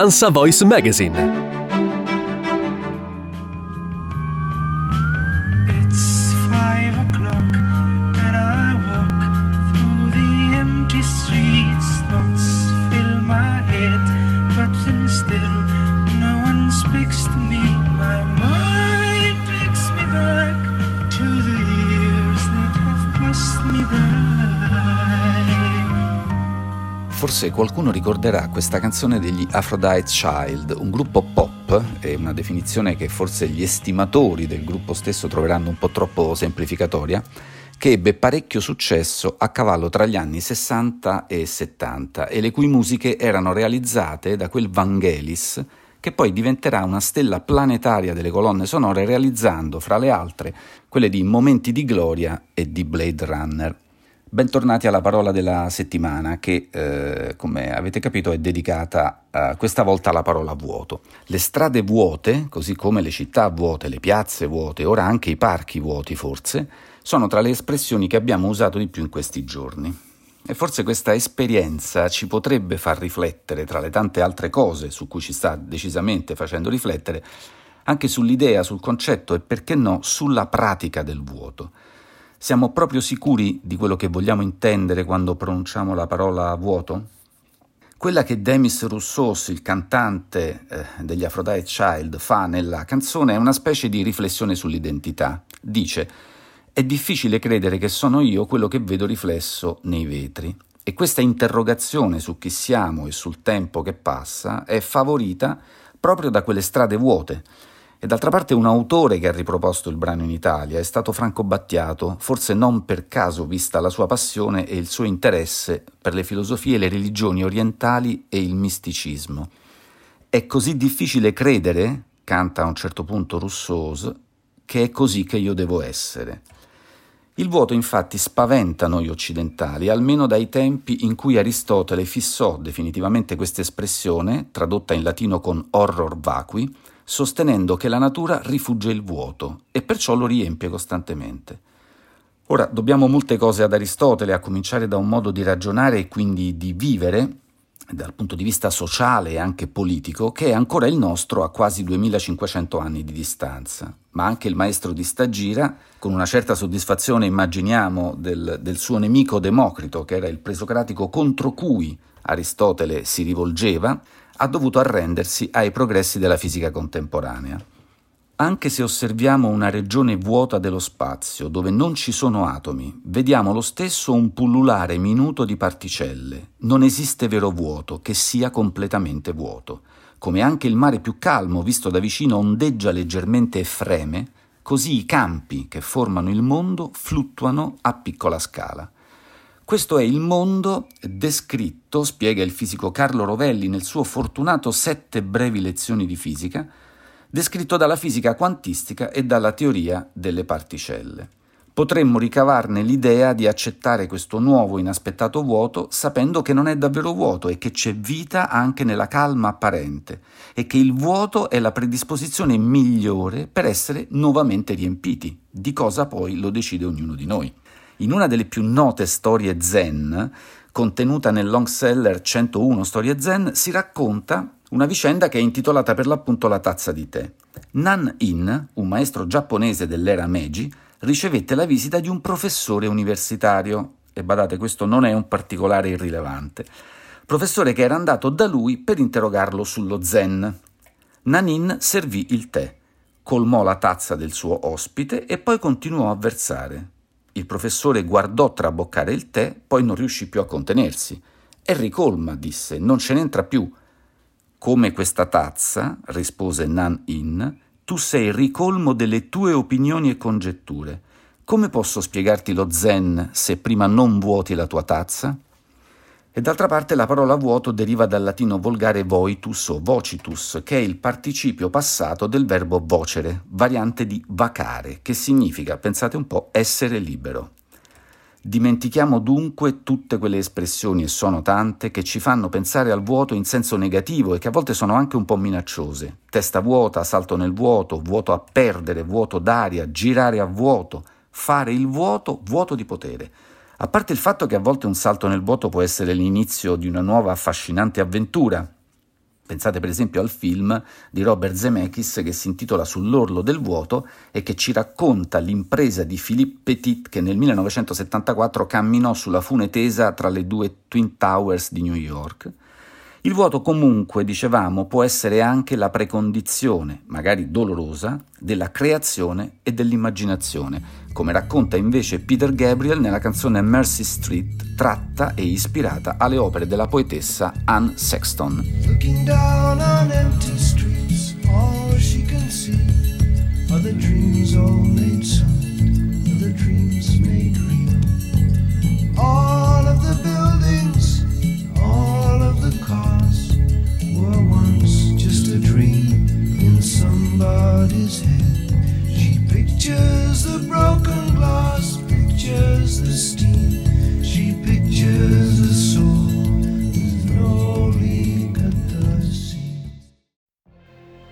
ANSA Voice Magazine. It's five o'clock and I walk through the empty streets. Thoughts fill my head, but then still no one speaks to me. My mind takes me back to the years that have passed me by. Forse qualcuno ricorderà questa canzone degli Aphrodite Child, un gruppo pop, è una definizione che forse gli estimatori del gruppo stesso troveranno un po' troppo semplificatoria, che ebbe parecchio successo a cavallo tra gli anni 60 e 70 e le cui musiche erano realizzate da quel Vangelis che poi diventerà una stella planetaria delle colonne sonore realizzando, fra le altre, quelle di Momenti di Gloria e di Blade Runner. Bentornati alla parola della settimana che, eh, come avete capito, è dedicata eh, questa volta alla parola vuoto. Le strade vuote, così come le città vuote, le piazze vuote, ora anche i parchi vuoti forse, sono tra le espressioni che abbiamo usato di più in questi giorni. E forse questa esperienza ci potrebbe far riflettere, tra le tante altre cose su cui ci sta decisamente facendo riflettere, anche sull'idea, sul concetto e perché no, sulla pratica del vuoto. Siamo proprio sicuri di quello che vogliamo intendere quando pronunciamo la parola vuoto? Quella che Demis Roussos, il cantante eh, degli Aphrodite Child, fa nella canzone è una specie di riflessione sull'identità. Dice: È difficile credere che sono io quello che vedo riflesso nei vetri. E questa interrogazione su chi siamo e sul tempo che passa è favorita proprio da quelle strade vuote e d'altra parte un autore che ha riproposto il brano in Italia è stato Franco Battiato, forse non per caso vista la sua passione e il suo interesse per le filosofie le religioni orientali e il misticismo. È così difficile credere, canta a un certo punto Rousseau, che è così che io devo essere. Il vuoto infatti spaventa noi occidentali, almeno dai tempi in cui Aristotele fissò definitivamente questa espressione, tradotta in latino con horror vacui, sostenendo che la natura rifugge il vuoto e perciò lo riempie costantemente. Ora, dobbiamo molte cose ad Aristotele, a cominciare da un modo di ragionare e quindi di vivere, dal punto di vista sociale e anche politico, che è ancora il nostro a quasi 2500 anni di distanza. Ma anche il maestro di Stagira, con una certa soddisfazione immaginiamo del, del suo nemico Democrito, che era il presocratico contro cui Aristotele si rivolgeva, ha dovuto arrendersi ai progressi della fisica contemporanea. Anche se osserviamo una regione vuota dello spazio, dove non ci sono atomi, vediamo lo stesso un pullulare minuto di particelle. Non esiste vero vuoto che sia completamente vuoto. Come anche il mare più calmo, visto da vicino, ondeggia leggermente e freme, così i campi che formano il mondo fluttuano a piccola scala. Questo è il mondo descritto, spiega il fisico Carlo Rovelli nel suo fortunato Sette brevi lezioni di fisica, descritto dalla fisica quantistica e dalla teoria delle particelle. Potremmo ricavarne l'idea di accettare questo nuovo inaspettato vuoto sapendo che non è davvero vuoto e che c'è vita anche nella calma apparente e che il vuoto è la predisposizione migliore per essere nuovamente riempiti, di cosa poi lo decide ognuno di noi. In una delle più note storie zen, contenuta nel long seller 101 Storie Zen, si racconta una vicenda che è intitolata per l'appunto La tazza di tè. Nan In, un maestro giapponese dell'era Meiji, ricevette la visita di un professore universitario, e badate questo non è un particolare irrilevante, professore che era andato da lui per interrogarlo sullo zen. Nanin servì il tè, colmò la tazza del suo ospite e poi continuò a versare. Il professore guardò traboccare il tè, poi non riuscì più a contenersi. È ricolma, disse, non ce n'entra più. Come questa tazza, rispose Nan In, tu sei ricolmo delle tue opinioni e congetture. Come posso spiegarti lo zen se prima non vuoti la tua tazza? E d'altra parte la parola vuoto deriva dal latino volgare voitus o vocitus, che è il participio passato del verbo vocere, variante di vacare, che significa, pensate un po', essere libero. Dimentichiamo dunque tutte quelle espressioni, e sono tante, che ci fanno pensare al vuoto in senso negativo e che a volte sono anche un po' minacciose. Testa vuota, salto nel vuoto, vuoto a perdere, vuoto d'aria, girare a vuoto, fare il vuoto, vuoto di potere. A parte il fatto che a volte un salto nel vuoto può essere l'inizio di una nuova affascinante avventura. Pensate per esempio al film di Robert Zemeckis che si intitola Sull'orlo del vuoto e che ci racconta l'impresa di Philippe Petit che nel 1974 camminò sulla fune tesa tra le due Twin Towers di New York il vuoto comunque, dicevamo, può essere anche la precondizione, magari dolorosa, della creazione e dell'immaginazione, come racconta invece Peter Gabriel nella canzone Mercy Street, tratta e ispirata alle opere della poetessa Anne Sexton. Looking down on empty streets, all she can see are the dreams all made solid,